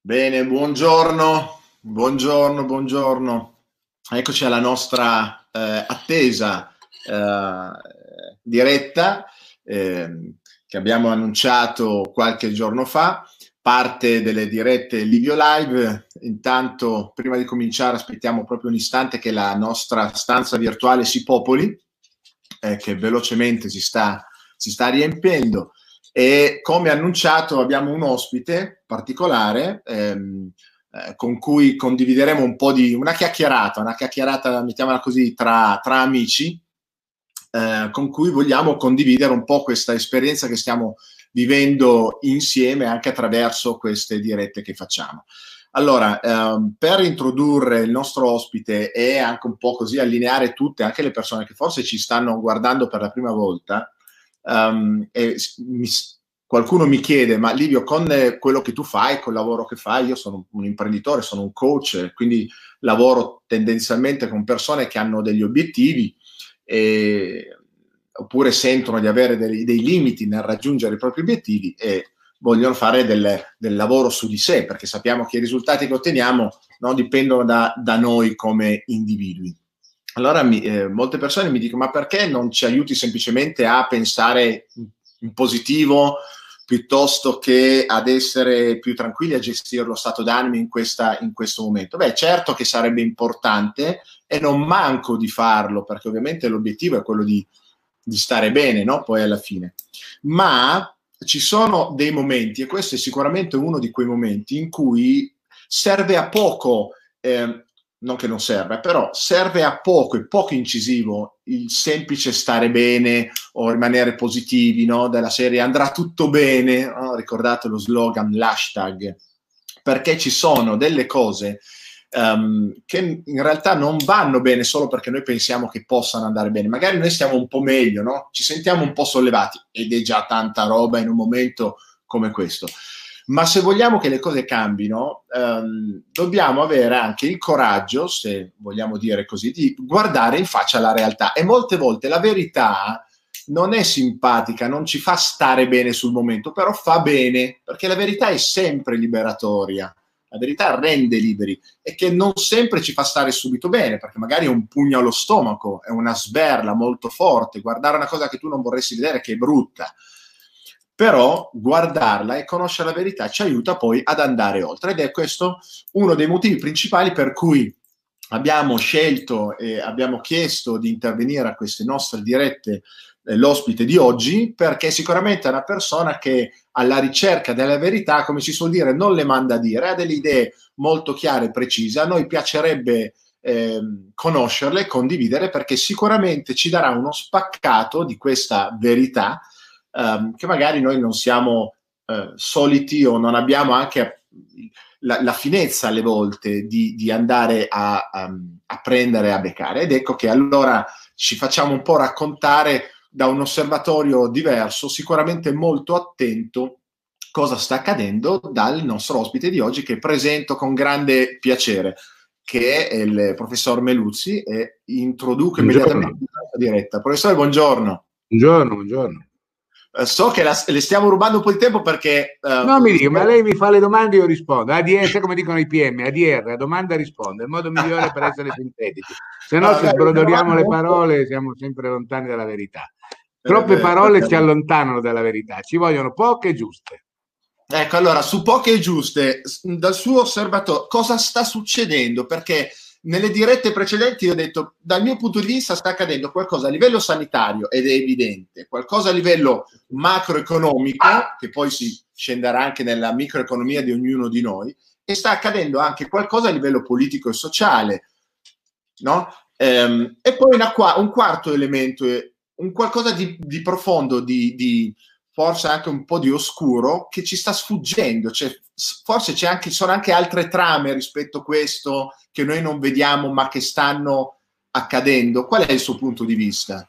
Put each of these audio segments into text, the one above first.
Bene, buongiorno, buongiorno, buongiorno. Eccoci alla nostra eh, attesa eh, diretta eh, che abbiamo annunciato qualche giorno fa, parte delle dirette Livio Live. Intanto, prima di cominciare, aspettiamo proprio un istante che la nostra stanza virtuale si popoli, eh, che velocemente si sta, si sta riempiendo e come annunciato abbiamo un ospite particolare ehm, eh, con cui condivideremo un po' di una chiacchierata, una chiacchierata, mettiamola così, tra, tra amici, eh, con cui vogliamo condividere un po' questa esperienza che stiamo vivendo insieme anche attraverso queste dirette che facciamo. Allora, ehm, per introdurre il nostro ospite e anche un po' così allineare tutte, anche le persone che forse ci stanno guardando per la prima volta, um, e mi, qualcuno mi chiede, ma Livio, con quello che tu fai, col lavoro che fai, io sono un imprenditore, sono un coach, quindi lavoro tendenzialmente con persone che hanno degli obiettivi e, oppure sentono di avere dei, dei, limiti nel raggiungere i propri obiettivi e vogliono fare del, del, lavoro su di sé, perché sappiamo che i risultati che otteniamo no, dipendono da, da noi come individui. Allora mi, eh, molte persone mi dicono, ma perché non ci aiuti semplicemente a pensare in positivo piuttosto che ad essere più tranquilli a gestire lo stato d'animo in, questa, in questo momento? Beh, certo che sarebbe importante e non manco di farlo, perché ovviamente l'obiettivo è quello di, di stare bene, no? Poi alla fine. Ma ci sono dei momenti, e questo è sicuramente uno di quei momenti, in cui serve a poco eh, non che non serve, però serve a poco e poco incisivo il semplice stare bene o rimanere positivi, no? Della serie andrà tutto bene, no? ricordate lo slogan, l'hashtag, perché ci sono delle cose um, che in realtà non vanno bene solo perché noi pensiamo che possano andare bene, magari noi stiamo un po' meglio, no? Ci sentiamo un po' sollevati ed è già tanta roba in un momento come questo ma se vogliamo che le cose cambino, ehm, dobbiamo avere anche il coraggio, se vogliamo dire così, di guardare in faccia la realtà. E molte volte la verità non è simpatica, non ci fa stare bene sul momento, però fa bene, perché la verità è sempre liberatoria. La verità rende liberi e che non sempre ci fa stare subito bene, perché magari è un pugno allo stomaco, è una sberla molto forte, guardare una cosa che tu non vorresti vedere, che è brutta però guardarla e conoscere la verità ci aiuta poi ad andare oltre ed è questo uno dei motivi principali per cui abbiamo scelto e abbiamo chiesto di intervenire a queste nostre dirette eh, l'ospite di oggi perché sicuramente è una persona che alla ricerca della verità, come si suol dire, non le manda a dire, ha delle idee molto chiare e precise. A noi piacerebbe eh, conoscerle, condividere perché sicuramente ci darà uno spaccato di questa verità um, che magari noi non siamo uh, soliti o non abbiamo anche la, la finezza alle volte di, di andare a, um, a prendere, a beccare. Ed ecco che allora ci facciamo un po' raccontare da un osservatorio diverso, sicuramente molto attento cosa sta accadendo dal nostro ospite di oggi che presento con grande piacere, che è il professor Meluzzi e introduco buongiorno. immediatamente la diretta. Professore, buongiorno. Buongiorno, buongiorno. Eh, so che la, le stiamo rubando un po' di tempo perché... Uh, no, mi dica, ma lei mi fa le domande e io rispondo. ADR, come dicono i PM, ADR, a domanda risponde, è il modo migliore per essere sintetici. Se no, se sbrodoriamo le parole siamo sempre lontani dalla verità. Troppe parole ci allontanano dalla verità, ci vogliono poche giuste. Ecco, allora, su poche giuste, dal suo osservatorio, cosa sta succedendo? Perché nelle dirette precedenti ho detto, dal mio punto di vista sta accadendo qualcosa a livello sanitario ed è evidente, qualcosa a livello macroeconomico, che poi si scenderà anche nella microeconomia di ognuno di noi, e sta accadendo anche qualcosa a livello politico e sociale. No? Ehm, e poi una, un quarto elemento, un qualcosa di, di profondo, di, di forse anche un po' di oscuro che ci sta sfuggendo. Cioè, forse ci sono anche altre trame rispetto a questo che noi non vediamo ma che stanno accadendo. Qual è il suo punto di vista?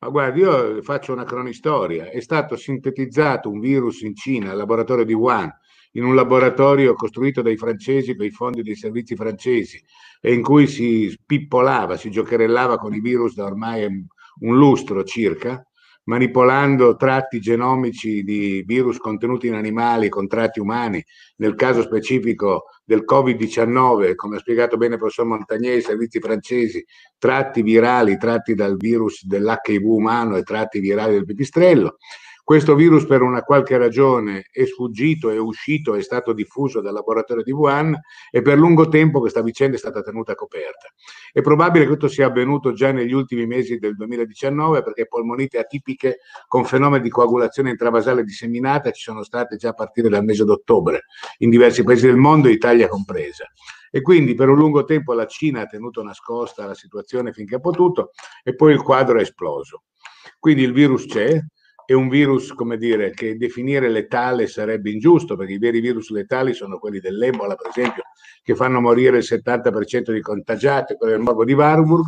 Ma guardi, io faccio una cronistoria. È stato sintetizzato un virus in Cina, al laboratorio di Wuhan, in un laboratorio costruito dai francesi per i fondi dei servizi francesi e in cui si spippolava, si giocherellava con i virus da ormai un lustro circa manipolando tratti genomici di virus contenuti in animali con tratti umani, nel caso specifico del Covid-19, come ha spiegato bene il professor Montagnier, i servizi francesi, tratti virali tratti dal virus dell'HIV umano e tratti virali del pipistrello. Questo virus per una qualche ragione è sfuggito, è uscito, è stato diffuso dal laboratorio di Wuhan e per lungo tempo questa vicenda è stata tenuta coperta. È probabile che questo sia avvenuto già negli ultimi mesi del 2019 perché polmonite atipiche con fenomeni di coagulazione intravasale disseminata ci sono state già a partire dal mese d'ottobre in diversi paesi del mondo, Italia compresa. E quindi per un lungo tempo la Cina ha tenuto nascosta la situazione finché ha potuto e poi il quadro è esploso. Quindi il virus c'è, è un virus, come dire, che definire letale sarebbe ingiusto, perché i veri virus letali sono quelli dell'Ebola, per esempio, che fanno morire il 70% di contagiati, quello del morbo di Warburg,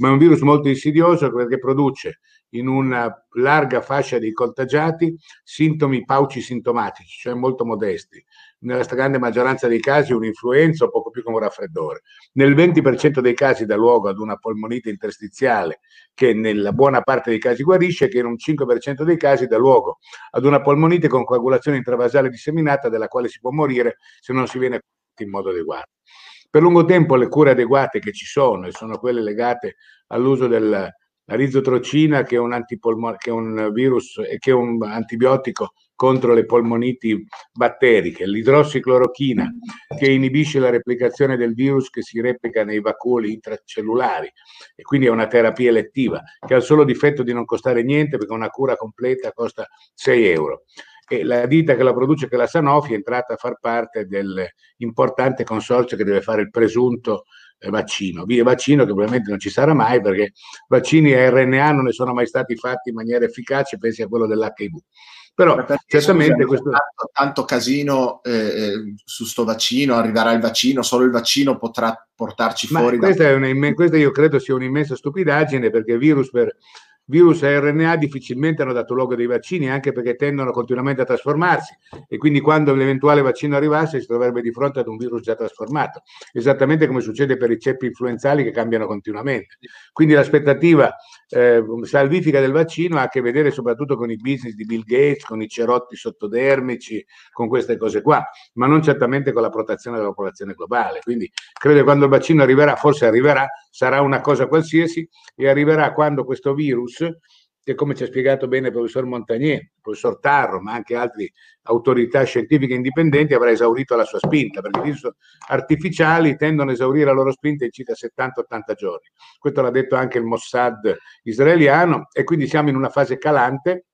ma è un virus molto insidioso perché produce in una larga fascia di contagiati sintomi pauci sintomatici, cioè molto modesti nella stragrande maggioranza dei casi un'influenza o poco più come un raffreddore. Nel 20% dei casi dà luogo ad una polmonite interstiziale che nella buona parte dei casi guarisce, che in un 5% dei casi dà luogo ad una polmonite con coagulazione intravasale disseminata della quale si può morire se non si viene in modo adeguato. Per lungo tempo le cure adeguate che ci sono e sono quelle legate all'uso del rizotrocina che è un, che è un virus e che è un antibiotico contro le polmoniti batteriche, l'idrossiclorochina che inibisce la replicazione del virus che si replica nei vacuoli intracellulari e quindi è una terapia elettiva che ha il solo difetto di non costare niente perché una cura completa costa 6 euro. E la ditta che la produce, che è la Sanofi, è entrata a far parte dell'importante consorzio che deve fare il presunto eh, vaccino. Vaccino che probabilmente non ci sarà mai perché vaccini a RNA non ne sono mai stati fatti in maniera efficace, pensi a quello dell'HIV. Però certamente questo... Tanto, tanto casino eh, eh, su sto vaccino, arriverà il vaccino, solo il vaccino potrà portarci Ma fuori. Questa, da... è una, questa io credo sia un'immensa stupidaggine perché virus per virus a RNA difficilmente hanno dato luogo dei vaccini, anche perché tendono continuamente a trasformarsi e quindi quando l'eventuale vaccino arrivasse si troverebbe di fronte ad un virus già trasformato, esattamente come succede per i ceppi influenzali che cambiano continuamente. Quindi l'aspettativa eh, salvifica del vaccino ha a che vedere soprattutto con i business di Bill Gates, con i cerotti sottodermici, con queste cose qua, ma non certamente con la protezione della popolazione globale. Quindi credo che quando il vaccino arriverà, forse arriverà, sarà una cosa qualsiasi e arriverà quando questo virus che come ci ha spiegato bene il professor Montagnier, il professor Tarro, ma anche altre autorità scientifiche indipendenti, avrà esaurito la sua spinta, perché i virus artificiali tendono a esaurire la loro spinta in circa 70-80 giorni. Questo l'ha detto anche il Mossad israeliano e quindi siamo in una fase calante,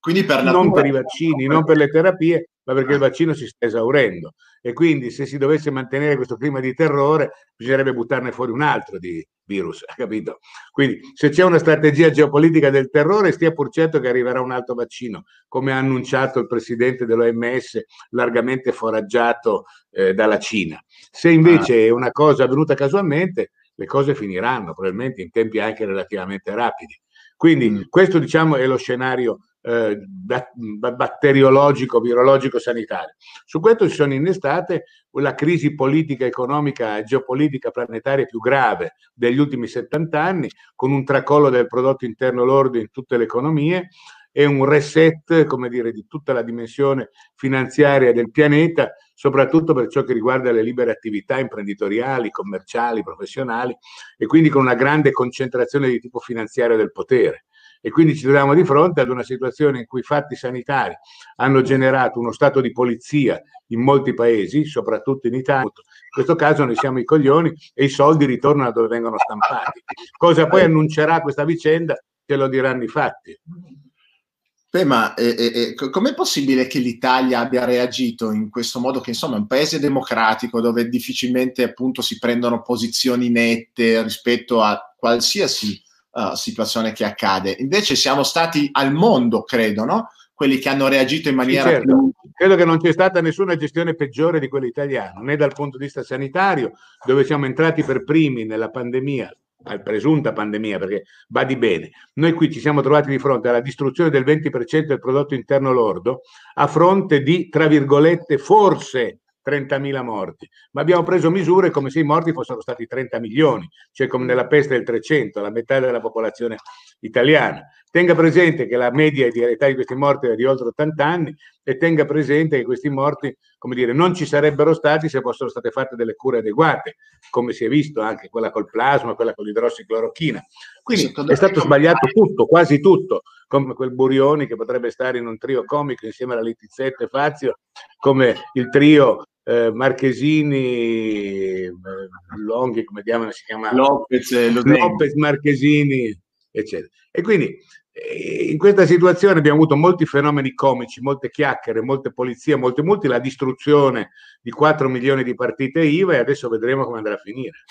quindi per non per i vaccini, non per le terapie, ma perché il vaccino si sta esaurendo. E quindi se si dovesse mantenere questo clima di terrore, bisognerebbe buttarne fuori un altro di, virus, capito? Quindi se c'è una strategia geopolitica del terrore, stia pur certo che arriverà un altro vaccino, come ha annunciato il presidente dell'OMS, largamente foraggiato eh, dalla Cina. Se invece ah. è una cosa avvenuta casualmente, le cose finiranno probabilmente in tempi anche relativamente rapidi. Quindi mm. questo diciamo è lo scenario eh, batteriologico, virologico, sanitario. Su questo si sono innestate la crisi politica, economica e geopolitica planetaria più grave degli ultimi 70 anni, con un tracollo del prodotto interno lordo in tutte le economie e un reset, come dire, di tutta la dimensione finanziaria del pianeta, soprattutto per ciò che riguarda le libere attività imprenditoriali, commerciali, professionali e quindi con una grande concentrazione di tipo finanziario del potere e quindi ci troviamo di fronte ad una situazione in cui i fatti sanitari hanno generato uno stato di polizia in molti paesi, soprattutto in Italia. In questo caso noi siamo i coglioni e i soldi ritornano dove vengono stampati. Cosa poi annuncerà questa vicenda? Ce lo diranno i fatti. Beh, ma eh, eh com'è possibile che l'Italia abbia reagito in questo modo? Che insomma è un paese democratico dove difficilmente appunto si prendono posizioni nette rispetto a qualsiasi uh, situazione che accade. Invece siamo stati al mondo, credo, no? quelli che hanno reagito in maniera sì, certo. più... Credo che non c'è stata nessuna gestione peggiore di quella italiana, né dal punto di vista sanitario, dove siamo entrati per primi nella pandemia, presunta pandemia, perché va di bene. Noi qui ci siamo trovati di fronte alla distruzione del 20% del prodotto interno lordo, a fronte di, tra virgolette, forse 30.000 morti, ma abbiamo preso misure come se i morti fossero stati 30 milioni, cioè come nella peste del 300, la metà della popolazione italiana. Tenga presente che la media di età di questi morti è di oltre 80 anni e tenga presente che questi morti, come dire, non ci sarebbero stati se fossero state fatte delle cure adeguate, come si è visto anche quella col plasma, quella con l'idrossiclorochina. Quindi è stato sbagliato tutto, quasi tutto, come quel Burioni che potrebbe stare in un trio comico insieme alla Litizzetta e Fazio, come il trio eh, Marchesini, eh, Longhi, come diamine si chiama? Lopez, Lopez Marchesini, eccetera. E quindi eh, in questa situazione abbiamo avuto molti fenomeni comici, molte chiacchiere, molte polizie, molte multi, la distruzione di 4 milioni di partite IVA e adesso vedremo come andrà a finire.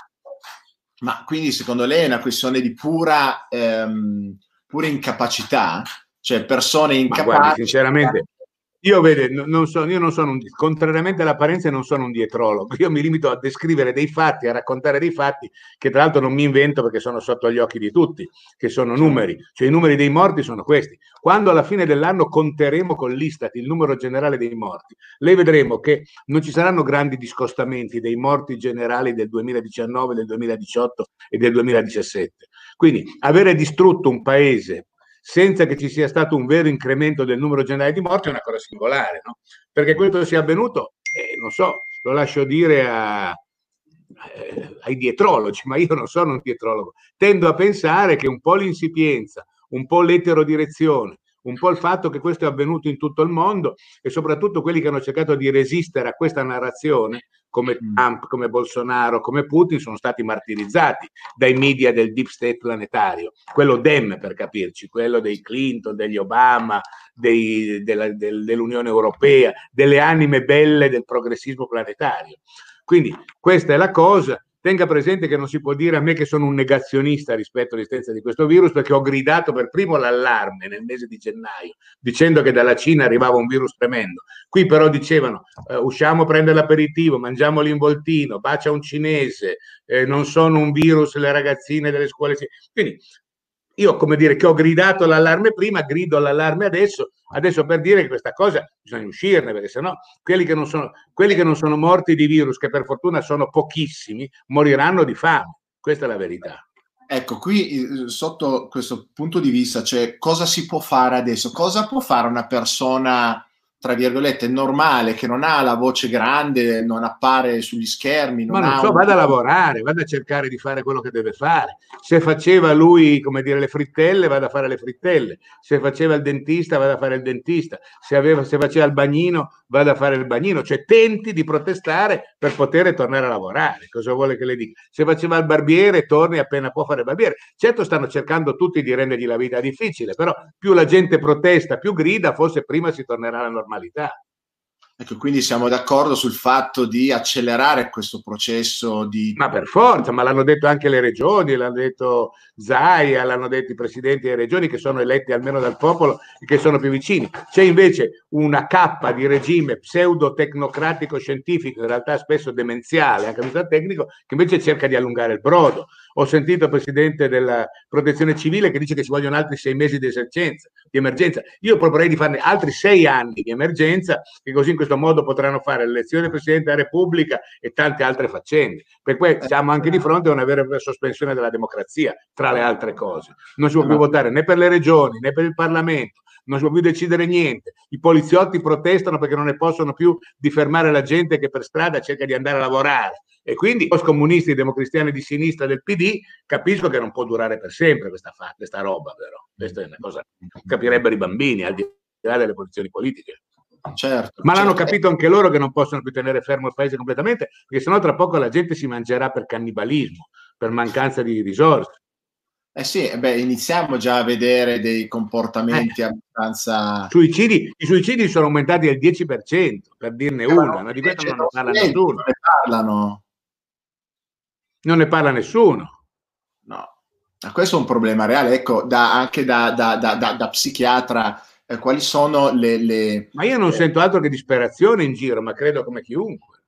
Ma quindi secondo lei è una questione di pura, ehm, pura incapacità? Cioè persone incapaci? Ma guardi, sinceramente, io, vede, non sono, io non sono un, contrariamente all'apparenza, non sono un dietrologo. Io mi limito a descrivere dei fatti, a raccontare dei fatti che tra l'altro non mi invento perché sono sotto gli occhi di tutti, che sono numeri. Cioè i numeri dei morti sono questi. Quando alla fine dell'anno conteremo con l'Istat il numero generale dei morti, lei vedremo che non ci saranno grandi discostamenti dei morti generali del 2019, del 2018 e del 2017. Quindi avere distrutto un paese senza che ci sia stato un vero incremento del numero generale di morti è una cosa singolare, no? Perché questo sia avvenuto, eh, non so, lo lascio dire a, eh, ai dietrologi, ma io non sono un dietrologo. Tendo a pensare che un po' l'insipienza, un po' l'eterodirezione, un po' il fatto che questo è avvenuto in tutto il mondo e soprattutto quelli che hanno cercato di resistere a questa narrazione, come mm. Trump, come Bolsonaro, come Putin, sono stati martirizzati dai media del deep state planetario, quello Dem per capirci, quello dei Clinton, degli Obama, dei, della, del, dell'Unione Europea, delle anime belle del progressismo planetario. Quindi questa è la cosa Tenga presente che non si può dire a me che sono un negazionista rispetto all'esistenza di questo virus perché ho gridato per primo l'allarme nel mese di gennaio dicendo che dalla Cina arrivava un virus tremendo. Qui però dicevano eh, usciamo a prendere l'aperitivo, mangiamo l'involtino, bacia un cinese, eh, non sono un virus le ragazzine delle scuole. Quindi io, come dire, che ho gridato l'allarme prima, grido l'allarme adesso, adesso per dire che questa cosa bisogna uscirne, perché sennò quelli che non sono, quelli che non sono morti di virus, che per fortuna sono pochissimi, moriranno di fame. Questa è la verità. Ecco, qui eh, sotto questo punto di vista, cioè cosa si può fare adesso? Cosa può fare una persona tra virgolette, normale, che non ha la voce grande, non appare sugli schermi. Non Ma non so, un... vada a lavorare, vada a cercare di fare quello che deve fare. Se faceva lui, come dire, le frittelle, vada a fare le frittelle. Se faceva il dentista, vada a fare il dentista. Se, aveva, se faceva il bagnino, vada a fare il bagnino. Cioè, tenti di protestare per poter tornare a lavorare. Cosa vuole che le dica? Se faceva il barbiere, torni appena può fare il barbiere. Certo, stanno cercando tutti di rendergli la vita difficile, però più la gente protesta, più grida, forse prima si tornerà alla normalità normalità. Ecco, quindi siamo d'accordo sul fatto di accelerare questo processo di... Ma per forza, ma l'hanno detto anche le regioni, l'hanno detto Zaia, l'hanno detto i presidenti delle regioni che sono eletti almeno dal popolo e che sono più vicini. C'è invece una cappa di regime pseudo-tecnocratico scientifico, in realtà spesso demenziale, anche a tecnico, che invece cerca di allungare il brodo. Ho sentito il presidente della protezione civile che dice che ci vogliono altri sei mesi di emergenza. Di emergenza. Io proporrei di farne altri sei anni di emergenza, che così in questo modo potranno fare l'elezione del Presidente della Repubblica e tante altre faccende. Per cui siamo anche di fronte a una vera e propria sospensione della democrazia, tra le altre cose. Non si può più votare né per le regioni né per il Parlamento, non si può più decidere niente. I poliziotti protestano perché non ne possono più di fermare la gente che per strada cerca di andare a lavorare. E quindi i comunisti, i democristiani di sinistra del PD, capisco che non può durare per sempre questa, fa- questa roba, però. Questa è una cosa che capirebbero i bambini, al di là delle posizioni politiche. Certo, Ma certo. l'hanno capito anche loro che non possono più tenere fermo il paese completamente, perché sennò tra poco la gente si mangerà per cannibalismo, per mancanza di risorse. Eh sì, eh beh, iniziamo già a vedere dei comportamenti eh. abbastanza... Suicidi, I suicidi sono aumentati del 10%, per dirne eh, una, ma di questo non ne parla nessuno. Ne parlano non ne parla nessuno. No, questo è un problema reale. Ecco, da, anche da, da, da psichiatra, eh, quali sono le, le, Ma io non eh, sento altro che disperazione in giro, ma credo come chiunque.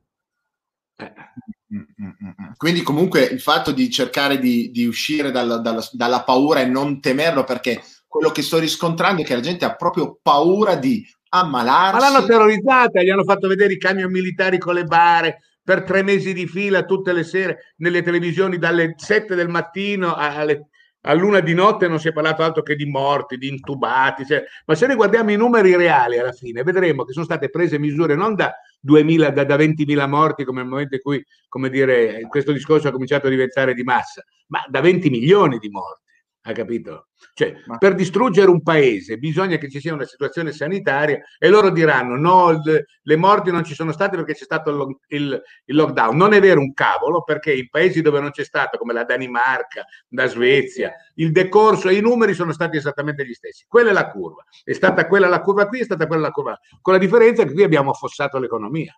Mm, mm, mm, Quindi comunque il fatto di cercare di, di uscire dalla, dalla, dalla, paura e non temerlo, perché quello che sto riscontrando è che la gente ha proprio paura di ammalarsi. Ma l'hanno terrorizzata, gli hanno fatto vedere i camion militari con le bare, per tre mesi di fila tutte le sere nelle televisioni dalle 7 del mattino alle, a luna di notte non si è parlato altro che di morti, di intubati, cioè, ma se noi guardiamo i numeri reali alla fine vedremo che sono state prese misure non da 2000, da, da 20.000 morti come nel momento in cui dire, questo discorso ha cominciato a diventare di massa, ma da 20 milioni di morti. Ha capito? Cioè, Ma... per distruggere un paese bisogna che ci sia una situazione sanitaria e loro diranno no, le, morti non ci sono state perché c'è stato il, il, il, lockdown. Non è vero un cavolo perché in paesi dove non c'è stato, come la Danimarca, la Svezia, il decorso e i numeri sono stati esattamente gli stessi. Quella è la curva. È stata quella la curva qui, è stata quella la curva. Con la differenza che qui abbiamo affossato l'economia.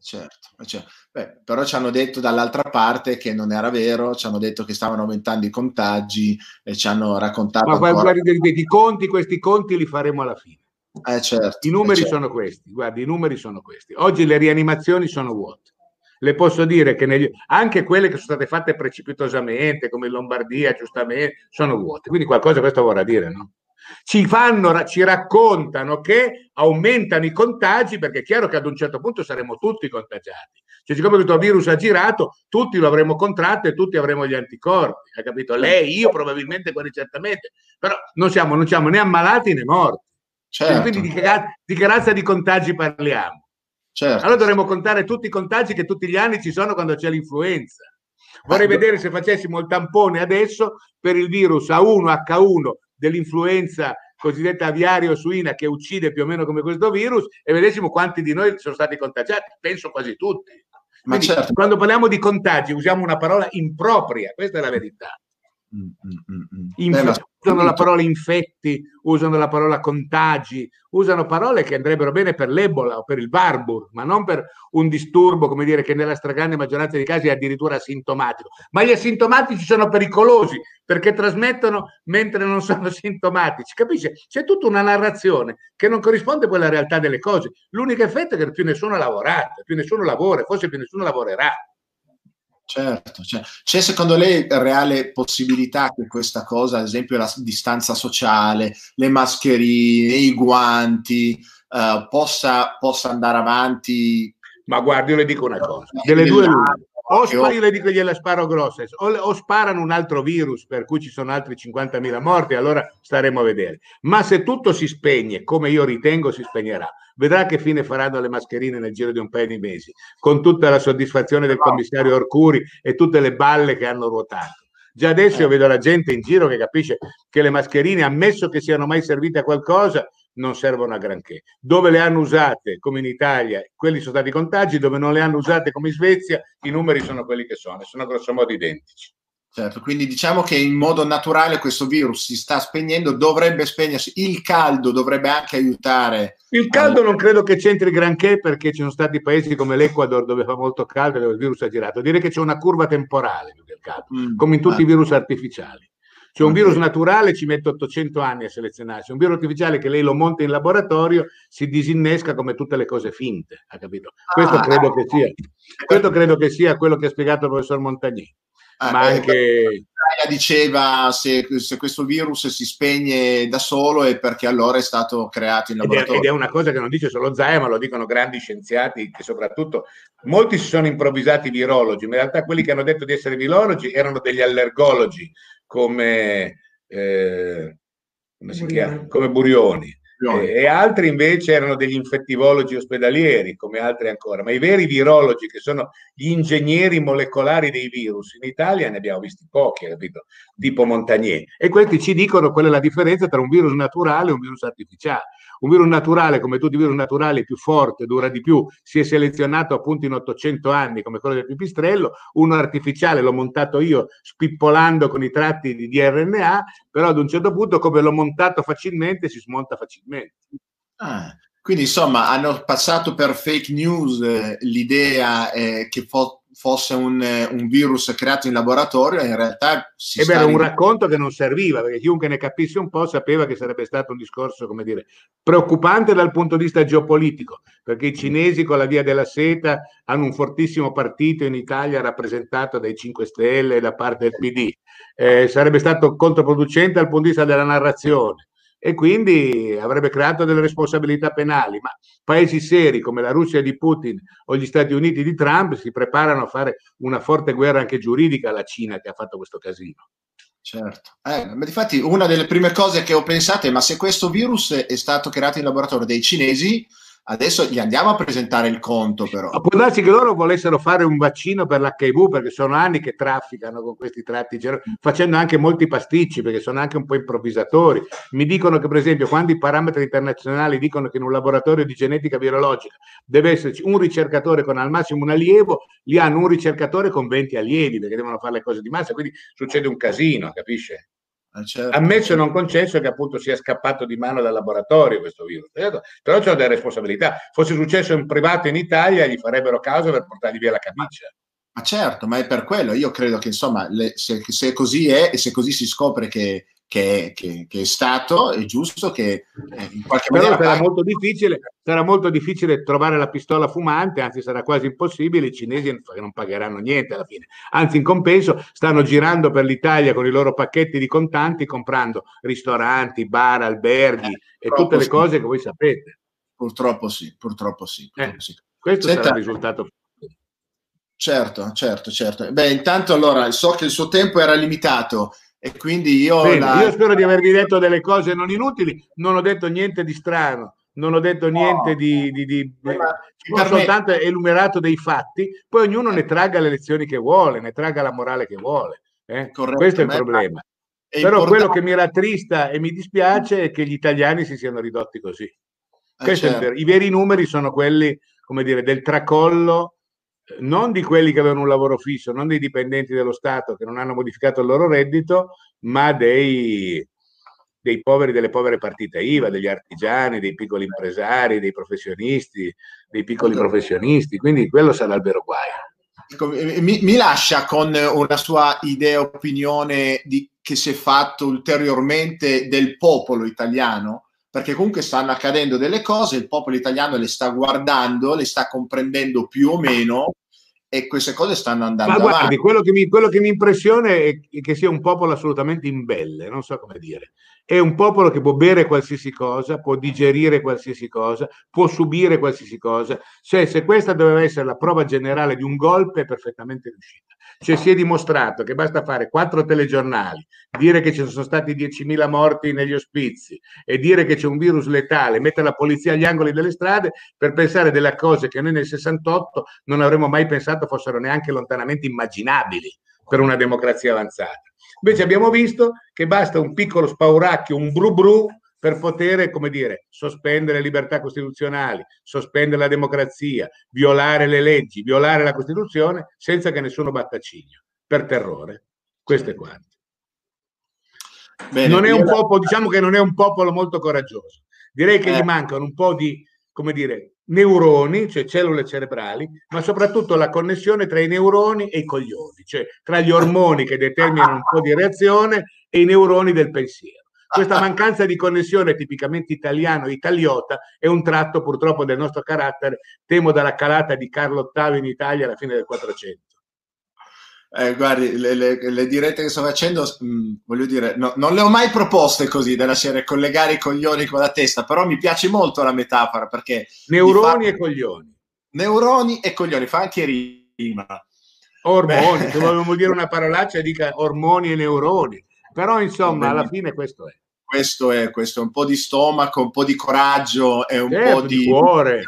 Certo, certo. Beh, però ci hanno detto dall'altra parte che non era vero, ci hanno detto che stavano aumentando i contagi e ci hanno raccontato... Ma ancora... guardi, i conti, questi conti li faremo alla fine. Eh, certo, I numeri eh, certo. sono questi, guardi, i numeri sono questi. Oggi le rianimazioni sono vuote. Le posso dire che negli... anche quelle che sono state fatte precipitosamente, come in Lombardia, giustamente, sono vuote. Quindi qualcosa questo vorrà dire, no? Ci, fanno, ci raccontano che aumentano i contagi perché è chiaro che ad un certo punto saremo tutti contagiati. Cioè, siccome questo virus ha girato, tutti lo avremo contratto e tutti avremo gli anticorpi. Ha capito? Lei, io probabilmente, quelli certamente. Però non siamo, non siamo né ammalati né morti. Certo. Quindi di che, di che razza di contagi parliamo? Certo. Allora dovremmo contare tutti i contagi che tutti gli anni ci sono quando c'è l'influenza. Vorrei vedere se facessimo il tampone adesso per il virus A1H1 dell'influenza cosiddetta aviario-suina che uccide più o meno come questo virus e vedessimo quanti di noi sono stati contagiati. Penso quasi tutti. Quindi, certo. Quando parliamo di contagi usiamo una parola impropria, questa è la verità. Usano la parola infetti, usano la parola contagi, usano parole che andrebbero bene per l'Ebola o per il Barbour, ma non per un disturbo, come dire, che nella stragrande maggioranza dei casi è addirittura asintomatico. Ma gli asintomatici sono pericolosi perché trasmettono mentre non sono sintomatici. Capisce? C'è tutta una narrazione che non corrisponde poi alla realtà delle cose. L'unico effetto è che più nessuno ha lavorato, più nessuno lavora, forse più nessuno lavorerà. Certo, cioè, c'è secondo lei reale possibilità che questa cosa, ad esempio la distanza sociale, le mascherine, i guanti, uh, possa, possa, andare avanti? Ma guardi, io le dico una cosa, delle due l'una. O spa- io le dico gliela sparo grosse, o, o, sparano un altro virus per cui ci sono altri 50.000 morti, allora staremo a vedere. Ma se tutto si spegne, come io ritengo si spegnerà, vedrà che fine faranno le mascherine nel giro di un paio di mesi, con tutta la soddisfazione del commissario Orcuri e tutte le balle che hanno ruotato. Già adesso io vedo la gente in giro che capisce che le mascherine, ammesso che siano mai servite a qualcosa, non servono a granché. Dove le hanno usate, come in Italia, quelli sono stati contagi, dove non le hanno usate, come in Svezia, i numeri sono quelli che sono, sono grossomodo identici. Certo, quindi diciamo che in modo naturale questo virus si sta spegnendo, dovrebbe spegnersi. Il caldo dovrebbe anche aiutare. Il caldo a... non credo che c'entri granché perché ci sono stati paesi come l'Ecuador dove fa molto caldo e dove il virus ha girato. Direi che c'è una curva temporale del caldo, mm, come in tutti ah. i virus artificiali. Cioè un virus naturale ci mette 800 anni a selezionarsi, un virus artificiale che lei lo monta in laboratorio si disinnesca come tutte le cose finte, ha capito? Questo, ah, credo, che sia, questo credo che sia quello che ha spiegato il professor Montagnier. Ah, ma eh, anche diceva se, se, questo virus si spegne da solo è perché allora è stato creato in laboratorio. Ed è, ed è una cosa che non dice solo Zaia, ma lo dicono grandi scienziati che soprattutto molti si sono improvvisati virologi, ma in realtà quelli che hanno detto di essere virologi erano degli allergologi come, eh, come, si chiama? come Burioni e, e, altri invece erano degli infettivologi ospedalieri, come altri ancora, ma i veri virologi, che sono gli ingegneri molecolari dei virus, in Italia ne abbiamo visti pochi, capito? tipo Montagnier. E questi ci dicono qual è la differenza tra un virus naturale e un virus artificiale. Un virus naturale, come tutti i virus naturali, più forte, dura di più, si è selezionato appunto in 800 anni come quello del pipistrello, uno artificiale l'ho montato io spippolando con i tratti di DRNA, però ad un certo punto come l'ho montato facilmente si smonta facilmente. Ah, quindi insomma hanno passato per fake news eh, l'idea eh, che fo- fosse un, un, virus creato in laboratorio, in realtà si era un racconto che non serviva, perché chiunque ne capisse un po' sapeva che sarebbe stato un discorso, come dire, preoccupante dal punto di vista geopolitico, perché i cinesi con la via della seta hanno un fortissimo partito in Italia rappresentato dai 5 Stelle da parte del PD. Eh, sarebbe stato controproducente dal punto di vista della narrazione e quindi avrebbe creato delle responsabilità penali, ma paesi seri come la Russia di Putin o gli Stati Uniti di Trump si preparano a fare una forte guerra anche giuridica alla Cina che ha fatto questo casino. Certo, eh, ma difatti una delle prime cose che ho pensato è ma se questo virus è stato creato in laboratorio dai cinesi, Adesso gli andiamo a presentare il conto, però. Ma può darsi che loro volessero fare un vaccino per l'HIV perché sono anni che trafficano con questi tratti, facendo anche molti pasticci perché sono anche un po' improvvisatori. Mi dicono che, per esempio, quando i parametri internazionali dicono che in un laboratorio di genetica virologica deve esserci un ricercatore con al massimo un allievo, li hanno un ricercatore con 20 allievi perché devono fare le cose di massa, quindi succede un casino, capisce? Eh, certo. Ammesso e non concesso che appunto sia scappato di mano dal laboratorio questo virus. Però c'è delle responsabilità. Fosse successo in privato in Italia, gli farebbero causa per portargli via la camicia. Ma certo, ma è per quello. Io credo che insomma, le, se, se, così è e se così si scopre che che, che, che, è stato, è giusto che eh, in qualche Però maniera... Sarà molto, difficile, sarà molto difficile trovare la pistola fumante, anzi sarà quasi impossibile, i cinesi non pagheranno niente alla fine. Anzi, in compenso stanno girando per l'Italia con i loro pacchetti di contanti, comprando ristoranti, bar, alberghi eh, e tutte le sì. cose che voi sapete. Purtroppo sì, purtroppo sì. Eh, purtroppo eh, sì. Questo Senta, sarà il risultato Certo, certo, certo. Beh, intanto allora so che il suo tempo era limitato. E quindi io, Bene, la... io spero di avervi detto delle cose non inutili, non ho detto niente di strano, non ho detto niente no. di, di, di ho soltanto enumerato dei fatti, poi ognuno ne tragga le lezioni che vuole, ne tragga la morale che vuole. Eh? Questo è il problema. È Però importante... quello che mi rattrista e mi dispiace è che gli italiani si siano ridotti così. Eh, certo. I veri numeri sono quelli, come dire, del tracollo non di quelli che avevano un lavoro fisso, non dei dipendenti dello Stato che non hanno modificato il loro reddito, ma dei, dei poveri delle povere partite IVA, degli artigiani, dei piccoli impresari, dei professionisti, dei piccoli professionisti. Quindi quello sarà il vero guaio. Ecco, mi, mi, lascia con una sua idea, opinione di, che si è fatto ulteriormente del popolo italiano? Perché comunque stanno accadendo delle cose, il popolo italiano le sta guardando, le sta comprendendo più o meno e queste cose stanno andando Ma guardi, avanti. Quello che, mi, quello che mi impressiona è che sia un popolo assolutamente imbelle, non so come dire. È un popolo che può bere qualsiasi cosa, può digerire qualsiasi cosa, può subire qualsiasi cosa. Cioè, se questa doveva essere la prova generale di un golpe, è perfettamente riuscita. Cioè, si è dimostrato che basta fare quattro telegiornali, dire che ci sono stati 10.000 morti negli ospizi e dire che c'è un virus letale, mettere la polizia agli angoli delle strade per pensare delle cose che noi nel 68 non avremmo mai pensato fossero neanche lontanamente immaginabili per una democrazia avanzata. Invece abbiamo visto che basta un piccolo spauracchio, un bru bru per poter, come dire, sospendere le libertà costituzionali, sospendere la democrazia, violare le leggi, violare la Costituzione senza che nessuno batta ciglio, per terrore. Questo è quanto. Bene, non è un popolo, diciamo che non è un popolo molto coraggioso. Direi che eh. gli mancano un po' di, come dire, neuroni, cioè cellule cerebrali, ma soprattutto la connessione tra i neuroni e i coglioni, cioè tra gli ormoni che determinano un po' di reazione e i neuroni del pensiero. Questa mancanza di connessione tipicamente italiano, italiota, è un tratto purtroppo del nostro carattere, temo dalla calata di Carlo VIII in Italia alla fine del 400. Eh, guardi, le, le, le, dirette che sto facendo, mh, mm, voglio dire, no, non le ho mai proposte così della serie collegare i coglioni con la testa, però mi piace molto la metafora perché... Neuroni fa... e coglioni. Neuroni e coglioni, fa anche rima. Ormoni, se vogliamo dire una parolaccia dica ormoni e neuroni, però insomma alla fine questo è. Questo è, questo è un po' di stomaco, un po' di coraggio e un certo, po' di... di cuore.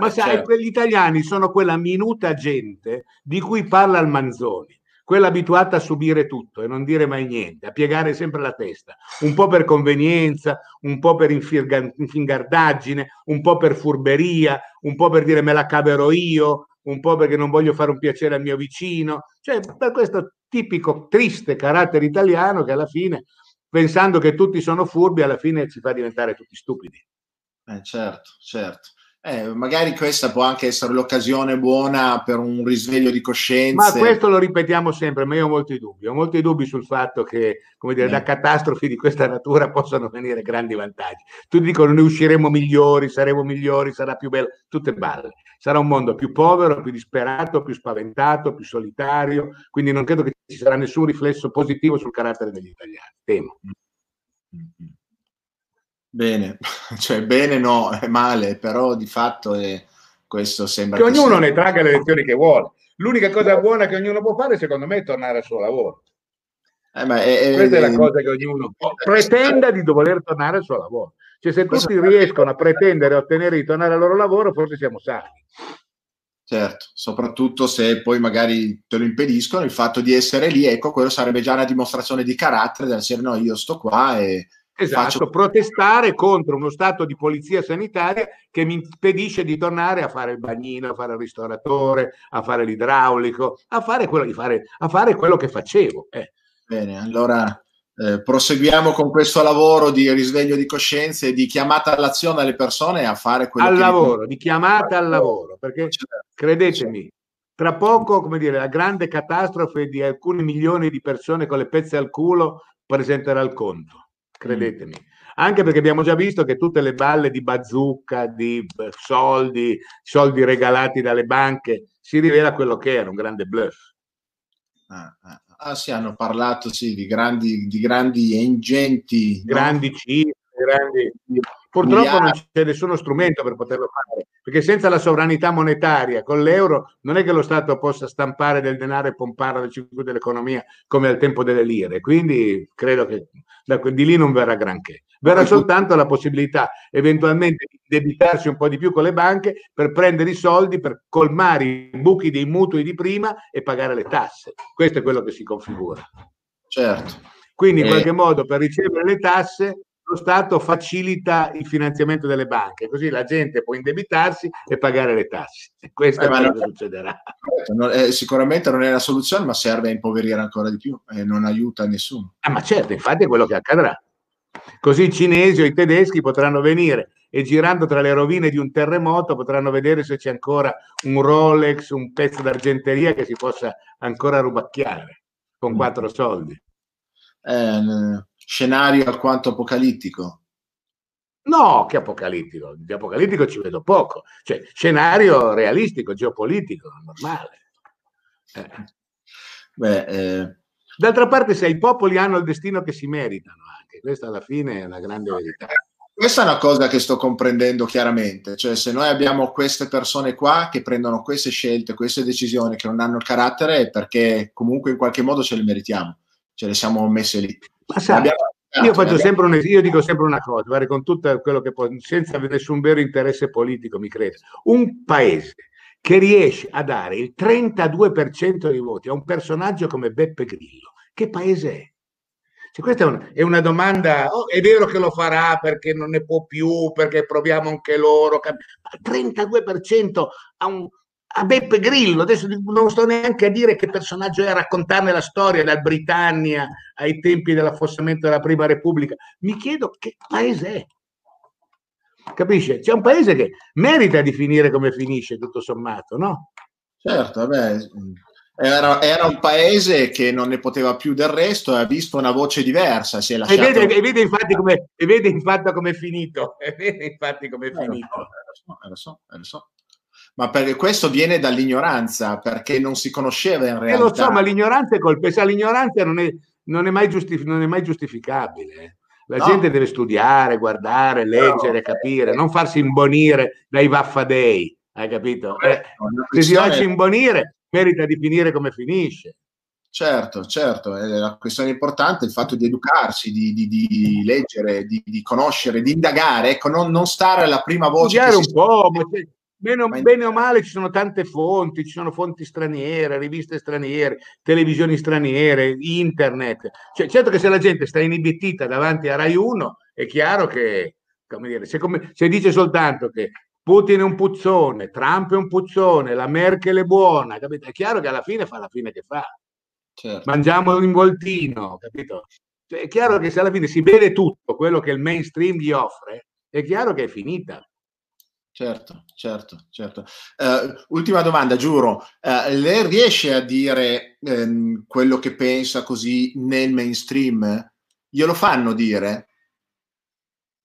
Ma sai, certo. gli italiani sono quella minuta gente di cui parla il Manzoni, quella abituata a subire tutto e non dire mai niente, a piegare sempre la testa, un po' per convenienza, un po' per infingardaggine, un po' per furberia, un po' per dire me la caverò io, un po' perché non voglio fare un piacere al mio vicino, cioè per questo tipico triste carattere italiano che alla fine, pensando che tutti sono furbi, alla fine ci fa diventare tutti stupidi. Eh, certo, certo. Eh, magari questa può anche essere l'occasione buona per un risveglio di coscienza. Ma questo lo ripetiamo sempre, ma io ho molti dubbi. Ho molti dubbi sul fatto che, come dire, eh. da catastrofi di questa natura possano venire grandi vantaggi. Tutti dicono ne usciremo migliori, saremo migliori, sarà più bello. Tutte balle. Sarà un mondo più povero, più disperato, più spaventato, più solitario. Quindi non credo che ci sarà nessun riflesso positivo sul carattere degli italiani. Temo. Mm-hmm. Bene, cioè bene no, è male, però di fatto è, questo sembra... Che, che ognuno sia... ne tragga le lezioni che vuole. L'unica cosa buona che ognuno può fare, secondo me, è tornare al suo lavoro. Eh, è, Questa è la cosa che ognuno pretenda di dover tornare al suo lavoro. Cioè, se tutti riescono a pretendere e ottenere di tornare al loro lavoro, forse siamo salvi. Certo, soprattutto se poi magari te lo impediscono, il fatto di essere lì, ecco, quello sarebbe già una dimostrazione di carattere, del dire no, io sto qua e... Esatto, faccio... protestare contro uno stato di polizia sanitaria che mi impedisce di tornare a fare il bagnino, a fare il ristoratore, a fare l'idraulico, a fare quello, fare, a fare quello che facevo. Eh. Bene, allora eh, proseguiamo con questo lavoro di risveglio di coscienza e di chiamata all'azione alle persone a fare quello al che lavoro, di chiamata al lavoro, perché certo. credetemi, tra poco, come dire, la grande catastrofe di alcuni milioni di persone con le pezze al culo presenterà il conto, credetemi. Mm. Anche perché abbiamo già visto che tutte le balle di bazooka, di soldi, soldi regalati dalle banche, si rivela quello che era un grande bluff. Ah, ah. Ah, sì, hanno parlato sì, di grandi, di grandi e ingenti. Grandi no? cifre, grandi... Purtroppo miliardi. non c'è nessuno strumento per poterlo fare, perché senza la sovranità monetaria, con l'euro, non è che lo Stato possa stampare del denaro e pomparlo nel circuito dell'economia come al tempo delle lire. Quindi credo che da, di lì non verrà granché. Verrà soltanto la possibilità eventualmente di debitarsi un po' di più con le banche per prendere i soldi per colmare i buchi dei mutui di prima e pagare le tasse. Questo è quello che si configura. Certo. Quindi in eh. qualche modo per ricevere le tasse lo Stato facilita il finanziamento delle banche, così la gente può indebitarsi e pagare le tasse. Questo eh, è quello che succederà. Non, eh, sicuramente non è la soluzione, ma serve a impoverire ancora di più e non aiuta nessuno. Ah, ma certo, infatti è quello che accadrà. Così i cinesi o i tedeschi potranno venire e girando tra le rovine di un terremoto potranno vedere se c'è ancora un Rolex, un pezzo d'argenteria che si possa ancora rubacchiare con mm. quattro soldi. Eh, scenario alquanto apocalittico. No, che apocalittico, di apocalittico ci vedo poco, cioè scenario realistico, geopolitico, normale. Eh. Beh, eh... D'altra parte, se i popoli hanno il destino che si meritano, questa alla fine è una grande verità. Questa è una cosa che sto comprendendo chiaramente, cioè se noi abbiamo queste persone qua che prendono queste scelte, queste decisioni che non hanno il carattere è perché comunque in qualche modo ce le meritiamo, ce le siamo messe lì. Ma sai, io, faccio sempre un, io dico sempre una cosa, guarda, con tutto quello che può, senza nessun vero interesse politico, mi credo. Un paese che riesce a dare il 32% dei voti a un personaggio come Beppe Grillo, che paese è? Cioè, questa è una, è una domanda, oh, è vero che lo farà perché non ne può più, perché proviamo anche loro, ma 32% a, un, a Beppe Grillo, adesso non sto neanche a dire che personaggio è a raccontarne la storia dal Britannia ai tempi dell'affossamento della Prima Repubblica, mi chiedo che paese è. Capisce? C'è un paese che merita di finire come finisce, tutto sommato, no? Certo, vabbè, era, era, un paese che non ne poteva più del resto e ha visto una voce diversa. Si è lasciato... e, vede, e vede infatti come è finito. E vede infatti come è eh, finito. Eh, lo so, eh, lo so, Ma perché questo viene dall'ignoranza, perché non si conosceva in realtà. Eh, lo so, ma l'ignoranza è colpa. L'ignoranza non è, non è, mai, giustif- non è mai giustificabile. La no. gente deve studiare, guardare, leggere, no. capire, non farsi imbonire dai vaffadei. Hai capito? Eh, se si lascia imbonire, merita di finire come finisce. Certo, certo, è la questione importante il fatto di educarsi, di, di, di leggere, di, di, conoscere, di indagare, ecco, non, non, stare alla prima voce. Studiare un po', bene, ma bene o male ci sono tante fonti, ci sono fonti straniere, riviste straniere, televisioni straniere, internet. Cioè, certo che se la gente sta inibitita davanti a Rai 1, è chiaro che, come dire, se, come, se dice soltanto che Putin è un puzzone, Trump è un puzzone, la Merkel è buona, capito? È chiaro che alla fine fa la fine che fa. Certo. Mangiamo un involtino, capito? Cioè, è chiaro che se alla fine si vede tutto quello che il mainstream gli offre, è chiaro che è finita. Certo, certo, certo. Uh, ultima domanda, giuro. Uh, lei riesce a dire um, quello che pensa così nel mainstream? Glielo fanno dire?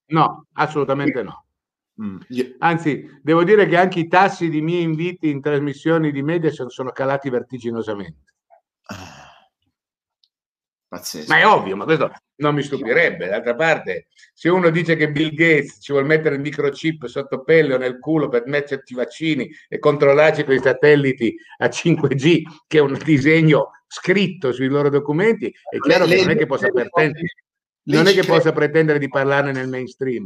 No, assolutamente no. Mm. Anzi, devo dire che anche i tassi di miei inviti in trasmissioni di media sono calati vertiginosamente. Pazzesco. Ma è ovvio, ma questo non mi stupirebbe. D'altra parte, se uno dice che Bill Gates ci vuole mettere il microchip sotto pelle o nel culo per metterci i vaccini e controllarci con i satelliti a 5G, che è un disegno scritto sui loro documenti, è chiaro le, che non è che possa pretendere, non è che possa pretendere di parlarne nel mainstream.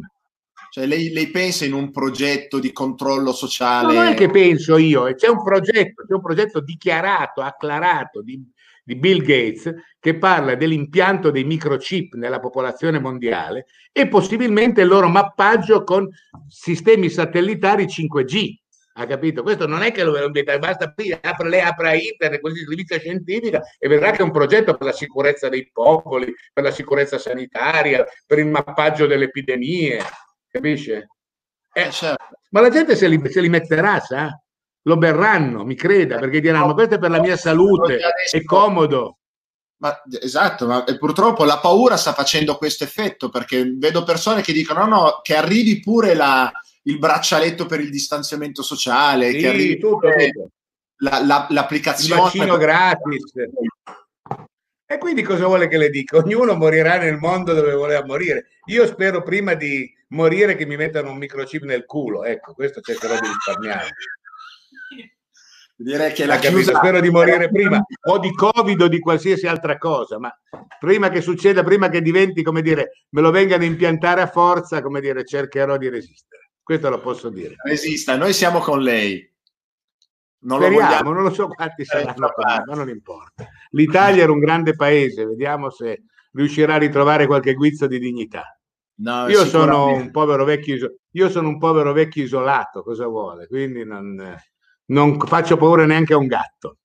Cioè, lei, lei, pensa in un progetto di controllo sociale? No, non è che penso io, c'è un progetto, c'è un progetto dichiarato, acclarato di, di Bill Gates che parla dell'impianto dei microchip nella popolazione mondiale e possibilmente il loro mappaggio con sistemi satellitari 5G. Ha capito? Questo non è che lo inventa, basta apre, lei apre internet, qualsiasi rivista scientifica e vedrà che è un progetto per la sicurezza dei popoli, per la sicurezza sanitaria, per il mappaggio delle epidemie capisce? Eh, eh, certo. Ma la gente se li, se li metterà, sa? Lo berranno, mi creda, perché diranno: questo è per la mia salute, è comodo. Ma, esatto, ma purtroppo la paura sta facendo questo effetto perché vedo persone che dicono: no, no, che arrivi pure la, il braccialetto per il distanziamento sociale, sì, che arrivi tutto, tutto. La, la, l'applicazione. Il vaccino per... gratis. E quindi cosa vuole che le dica? Ognuno morirà nel mondo dove voleva morire. Io spero prima di morire che mi mettano un microchip nel culo. Ecco, questo cercherò di risparmiare. Direi che la chiusa spero di morire prima o di covid o di qualsiasi altra cosa, ma prima che succeda, prima che diventi, come dire, me lo vengano a impiantare a forza, come dire, cercherò di resistere. Questo lo posso dire. Resista, noi siamo con lei. Non Speriamo, lo vogliamo. non lo so quanti saranno, ma non importa. L'Italia era un grande paese, vediamo se riuscirà a ritrovare qualche guizzo di dignità. No, io, sono un povero vecchio, io sono un povero vecchio isolato, cosa vuole? Quindi non, non faccio paura neanche a un gatto.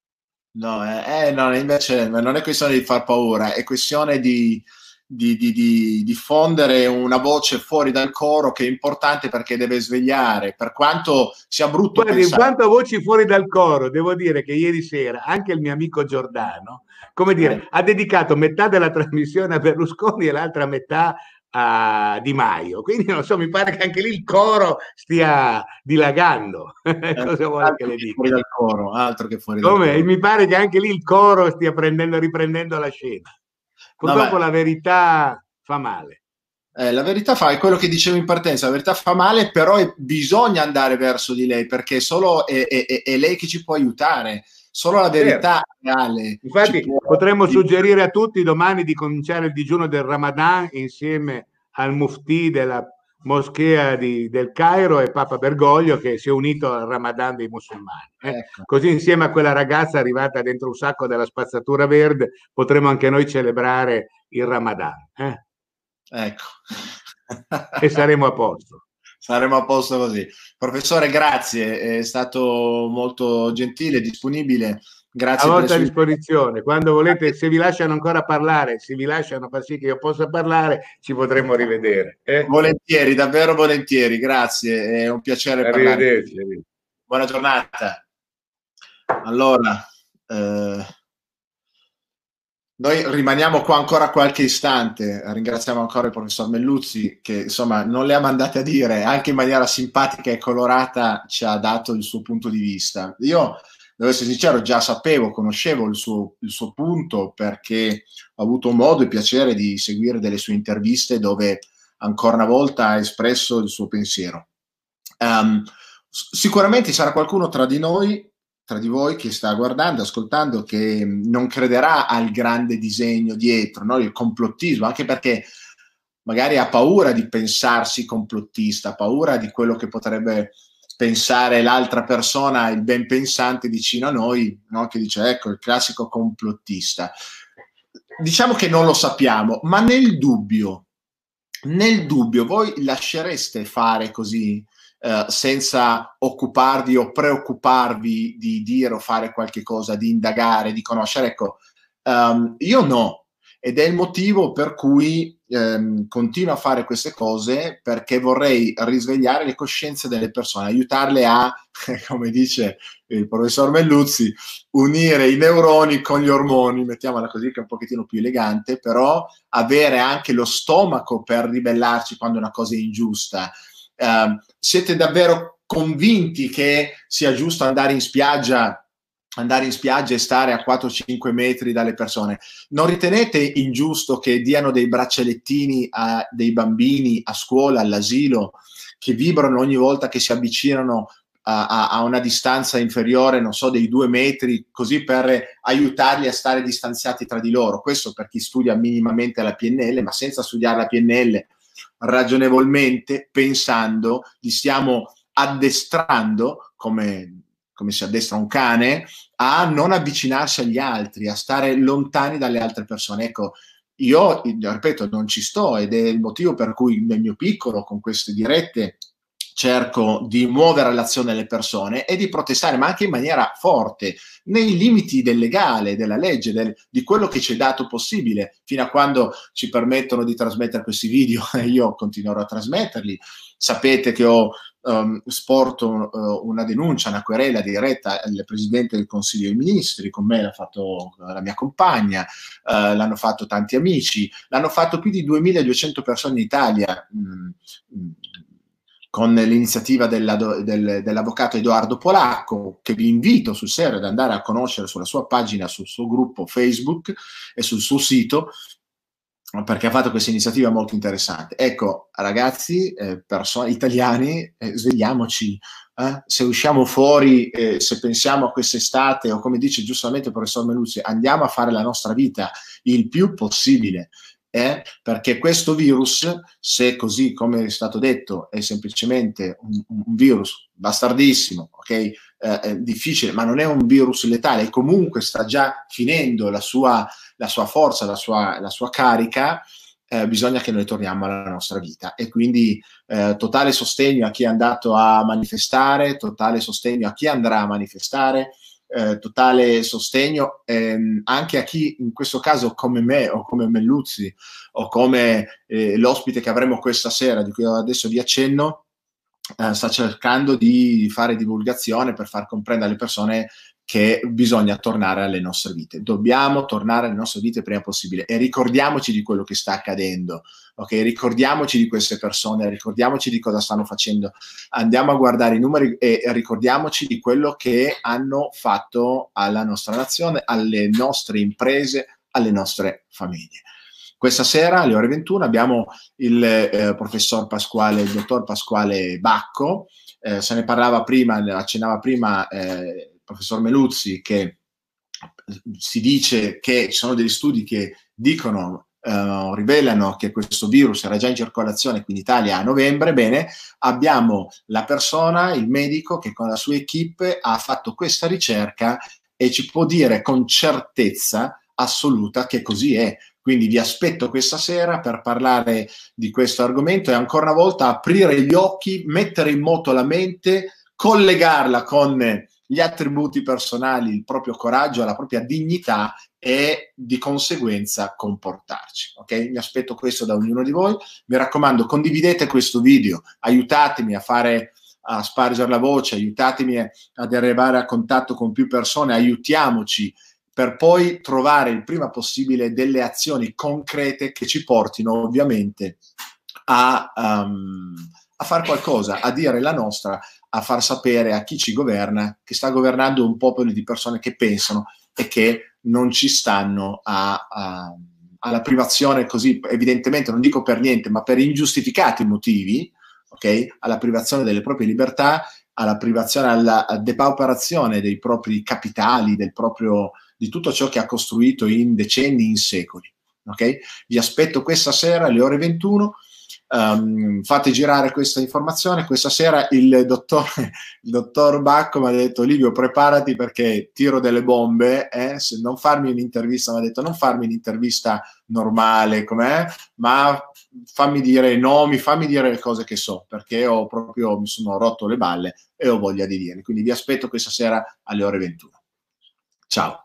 No, eh, eh, no, invece non è questione di far paura, è questione di, di, di, di, diffondere una voce fuori dal coro che è importante perché deve svegliare, per quanto sia brutto. Guardi, pensare... in quanto a voci fuori dal coro, devo dire che ieri sera anche il mio amico Giordano, come dire, eh. ha dedicato metà della trasmissione a Berlusconi e l'altra metà a Di Maio. Quindi non so, mi pare che anche lì il coro stia dilagando. Eh, Cosa vuole che le dica? Fuori dal coro, altro che fuori Come? dal coro. Mi pare che anche lì il coro stia prendendo, riprendendo la scena. Purtroppo no, la verità fa male. Eh, la verità fa, è quello che dicevo in partenza, la verità fa male, però è, bisogna andare verso di lei perché solo è, è, è lei che ci può aiutare solo la verità certo. reale. Infatti, può... potremmo suggerire a tutti domani di cominciare il digiuno del Ramadan insieme al mufti della moschea di, del Cairo e Papa Bergoglio che si è unito al Ramadan dei musulmani. Eh? Ecco. Così insieme a quella ragazza arrivata dentro un sacco della spazzatura verde potremo anche noi celebrare il Ramadan. Eh? Ecco. e saremo a posto saremo a posto così. Professore, grazie, è stato molto gentile, disponibile. Grazie a vostra disposizione. Quando volete, se vi lasciano ancora parlare, se vi lasciano far sì che io possa parlare, ci potremo rivedere. Eh? Volentieri, davvero volentieri. Grazie, è un piacere parlare. Buona giornata. Allora, eh, noi rimaniamo qua ancora qualche istante, ringraziamo ancora il professor Melluzzi che insomma non le ha mandate a dire, anche in maniera simpatica e colorata ci ha dato il suo punto di vista. Io, devo essere sincero, già sapevo, conoscevo il suo, il suo punto perché ho avuto modo e piacere di seguire delle sue interviste dove ancora una volta ha espresso il suo pensiero. Um, sicuramente sarà qualcuno tra di noi tra di voi che sta guardando, ascoltando, che non crederà al grande disegno dietro, no? il complottismo, anche perché magari ha paura di pensarsi complottista, paura di quello che potrebbe pensare l'altra persona, il ben pensante vicino a noi, no? che dice ecco il classico complottista. Diciamo che non lo sappiamo, ma nel dubbio, nel dubbio, voi lascereste fare così eh, senza occuparvi o preoccuparvi di dire o fare qualche cosa, di indagare, di conoscere. Ecco, um, io no, ed è il motivo per cui ehm, continuo a fare queste cose perché vorrei risvegliare le coscienze delle persone, aiutarle a, come dice il professor Melluzzi, unire i neuroni con gli ormoni, mettiamola così che è un pochettino più elegante, però avere anche lo stomaco per ribellarci quando una cosa è ingiusta, eh, siete davvero convinti che sia giusto andare in spiaggia andare in spiaggia e stare a 4-5 metri dalle persone. Non ritenete ingiusto che diano dei braccialettini a dei bambini a scuola, all'asilo, che vibrano ogni volta che si avvicinano a, a, una distanza inferiore, non so, dei due metri, così per aiutarli a stare distanziati tra di loro. Questo per chi studia minimamente la PNL, ma senza studiare la PNL ragionevolmente, pensando, li stiamo addestrando come come si addestra un cane, a non avvicinarsi agli altri, a stare lontani dalle altre persone. Ecco, io, ripeto, non ci sto ed è il motivo per cui nel mio piccolo, con queste dirette, cerco di muovere l'azione delle persone e di protestare, ma anche in maniera forte, nei limiti del legale, della legge, del, di quello che ci è dato possibile, fino a quando ci permettono di trasmettere questi video e io continuerò a trasmetterli. Sapete che ho um, sporto uh, una denuncia, una querela diretta al Presidente del Consiglio dei Ministri, con me l'ha fatto la mia compagna, uh, l'hanno fatto tanti amici, l'hanno fatto più di 2200 persone in Italia. Mh, mh, con l'iniziativa del, dell'avvocato Edoardo Polacco, che vi invito sul serio ad andare a conoscere sulla sua pagina, sul suo gruppo Facebook e sul suo sito, perché ha fatto questa iniziativa molto interessante. Ecco, ragazzi, eh, persone, italiani, eh, svegliamoci. Eh? Se usciamo fuori, eh, se pensiamo a quest'estate, o come dice giustamente il professor Meluzzi, andiamo a fare la nostra vita il più possibile eh? perché questo virus, se così come è stato detto, è semplicemente un, un virus bastardissimo, ok? Eh, difficile, ma non è un virus letale, comunque sta già finendo la sua, la sua forza, la sua, la sua carica, eh, bisogna che noi torniamo alla nostra vita. E quindi eh, totale sostegno a chi è andato a manifestare, totale sostegno a chi andrà a manifestare, eh, totale sostegno ehm, anche a chi in questo caso come me o come Melluzzi o come eh, l'ospite che avremo questa sera di cui adesso vi accenno eh, sta cercando di fare divulgazione per far comprendere alle persone che bisogna tornare alle nostre vite. Dobbiamo tornare alle nostre vite prima possibile e ricordiamoci di quello che sta accadendo, ok? Ricordiamoci di queste persone, ricordiamoci di cosa stanno facendo. Andiamo a guardare i numeri e ricordiamoci di quello che hanno fatto alla nostra nazione, alle nostre imprese, alle nostre famiglie. Questa sera alle ore 21 abbiamo il eh, professor Pasquale, il dottor Pasquale Bacco, eh, se ne parlava prima, accennava prima eh, professor Meluzzi che si dice che ci sono degli studi che dicono Uh, rivelano che questo virus era già in circolazione qui in Italia a novembre, bene, abbiamo la persona, il medico, che con la sua equipe ha fatto questa ricerca e ci può dire con certezza assoluta che così è. Quindi vi aspetto questa sera per parlare di questo argomento e ancora una volta aprire gli occhi, mettere in moto la mente, collegarla con gli attributi personali, il proprio coraggio, la propria dignità e di conseguenza comportarci. Ok? Mi aspetto questo da ognuno di voi. Mi raccomando, condividete questo video, aiutatemi a fare a spargere la voce, aiutatemi ad arrivare a contatto con più persone, aiutiamoci per poi trovare il prima possibile delle azioni concrete che ci portino ovviamente a, um, a fare qualcosa, a dire la nostra, a far sapere a chi ci governa che sta governando un popolo di persone che pensano e che non ci stanno a, a, alla privazione così, evidentemente non dico per niente, ma per ingiustificati motivi, ok? Alla privazione delle proprie libertà, alla privazione, alla depauperazione dei propri capitali, del proprio, di tutto ciò che ha costruito in decenni, in secoli. Ok? Vi aspetto questa sera alle ore 21 Um, fate girare questa informazione. Questa sera il dottor, il dottor Bacco mi ha detto: Livio, preparati perché tiro delle bombe. Eh? Se non farmi un'intervista, mi ha detto: non farmi un'intervista normale com'è, ma fammi dire nomi, fammi dire le cose che so perché ho proprio mi sono rotto le balle e ho voglia di dire. Quindi vi aspetto questa sera alle ore 21. Ciao.